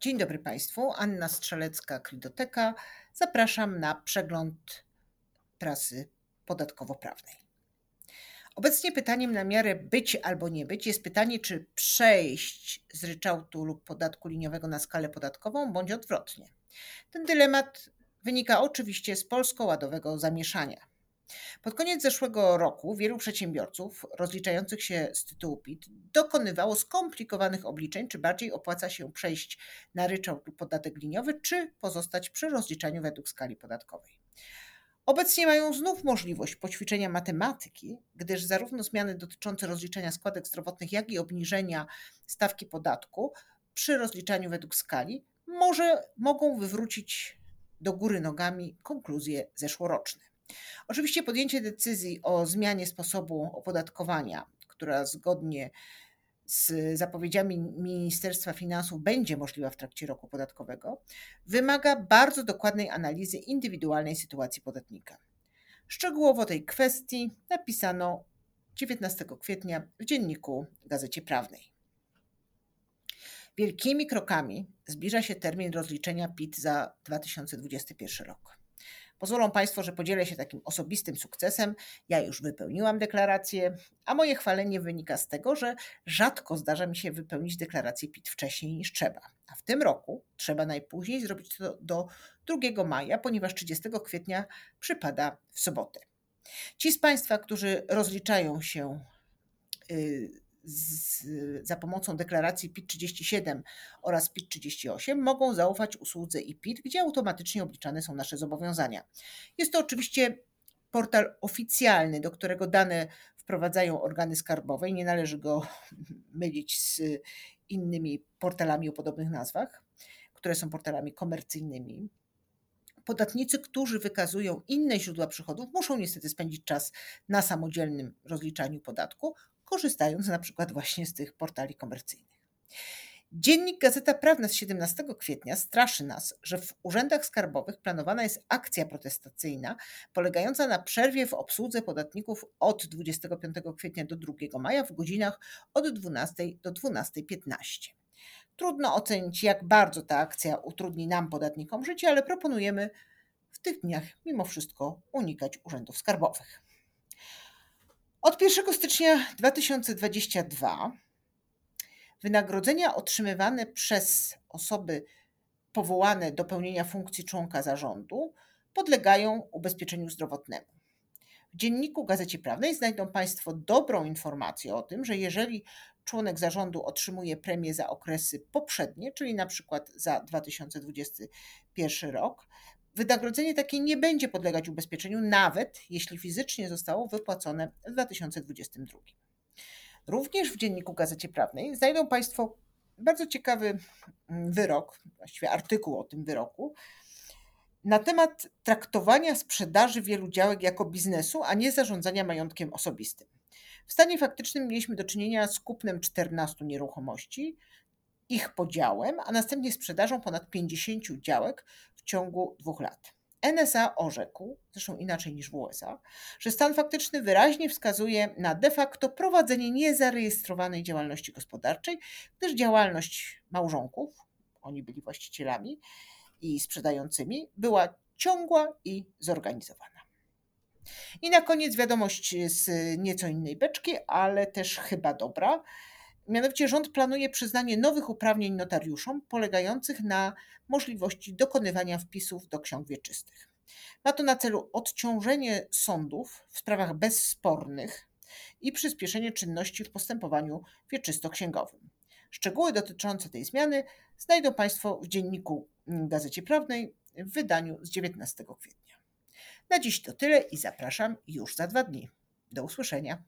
Dzień dobry Państwu. Anna Strzelecka, Krydoteka. Zapraszam na przegląd prasy podatkowo-prawnej. Obecnie pytaniem na miarę być albo nie być jest pytanie, czy przejść z ryczałtu lub podatku liniowego na skalę podatkową, bądź odwrotnie. Ten dylemat wynika oczywiście z polsko-ładowego zamieszania. Pod koniec zeszłego roku wielu przedsiębiorców rozliczających się z tytułu PIT dokonywało skomplikowanych obliczeń, czy bardziej opłaca się przejść na ryczałt lub podatek liniowy, czy pozostać przy rozliczaniu według skali podatkowej. Obecnie mają znów możliwość poćwiczenia matematyki, gdyż zarówno zmiany dotyczące rozliczenia składek zdrowotnych, jak i obniżenia stawki podatku przy rozliczaniu według skali może mogą wywrócić do góry nogami konkluzje zeszłoroczne. Oczywiście podjęcie decyzji o zmianie sposobu opodatkowania, która zgodnie z zapowiedziami Ministerstwa Finansów będzie możliwa w trakcie roku podatkowego, wymaga bardzo dokładnej analizy indywidualnej sytuacji podatnika. Szczegółowo tej kwestii napisano 19 kwietnia w dzienniku Gazecie Prawnej. Wielkimi krokami zbliża się termin rozliczenia PIT za 2021 rok. Pozwolą Państwo, że podzielę się takim osobistym sukcesem. Ja już wypełniłam deklarację, a moje chwalenie wynika z tego, że rzadko zdarza mi się wypełnić deklarację PIT wcześniej niż trzeba. A w tym roku trzeba najpóźniej zrobić to do 2 maja, ponieważ 30 kwietnia przypada w sobotę. Ci z Państwa, którzy rozliczają się y, z, za pomocą deklaracji PIT-37 oraz PIT-38 mogą zaufać usłudze IPIT, gdzie automatycznie obliczane są nasze zobowiązania. Jest to oczywiście portal oficjalny, do którego dane wprowadzają organy skarbowe i nie należy go mylić z innymi portalami o podobnych nazwach, które są portalami komercyjnymi. Podatnicy, którzy wykazują inne źródła przychodów, muszą niestety spędzić czas na samodzielnym rozliczaniu podatku, korzystając na przykład właśnie z tych portali komercyjnych. Dziennik Gazeta Prawna z 17 kwietnia straszy nas, że w urzędach skarbowych planowana jest akcja protestacyjna polegająca na przerwie w obsłudze podatników od 25 kwietnia do 2 maja w godzinach od 12 do 12.15. Trudno ocenić, jak bardzo ta akcja utrudni nam, podatnikom, życie, ale proponujemy w tych dniach mimo wszystko unikać urzędów skarbowych. Od 1 stycznia 2022 wynagrodzenia otrzymywane przez osoby powołane do pełnienia funkcji członka zarządu podlegają ubezpieczeniu zdrowotnemu. W dzienniku Gazecie Prawnej znajdą Państwo dobrą informację o tym, że jeżeli członek zarządu otrzymuje premię za okresy poprzednie, czyli na przykład za 2021 rok, Wynagrodzenie takie nie będzie podlegać ubezpieczeniu, nawet jeśli fizycznie zostało wypłacone w 2022. Również w dzienniku Gazecie Prawnej znajdą Państwo bardzo ciekawy mm, wyrok, właściwie artykuł o tym wyroku, na temat traktowania sprzedaży wielu działek jako biznesu, a nie zarządzania majątkiem osobistym. W stanie faktycznym mieliśmy do czynienia z kupnem 14 nieruchomości, ich podziałem, a następnie sprzedażą ponad 50 działek w ciągu dwóch lat. NSA orzekł, zresztą inaczej niż w USA, że stan faktyczny wyraźnie wskazuje na de facto prowadzenie niezarejestrowanej działalności gospodarczej, gdyż działalność małżonków, oni byli właścicielami i sprzedającymi, była ciągła i zorganizowana. I na koniec wiadomość z nieco innej beczki, ale też chyba dobra. Mianowicie rząd planuje przyznanie nowych uprawnień notariuszom polegających na możliwości dokonywania wpisów do ksiąg wieczystych. Ma to na celu odciążenie sądów w sprawach bezspornych i przyspieszenie czynności w postępowaniu wieczysto-księgowym. Szczegóły dotyczące tej zmiany znajdą Państwo w dzienniku Gazecie Prawnej w wydaniu z 19 kwietnia. Na dziś to tyle i zapraszam już za dwa dni. Do usłyszenia.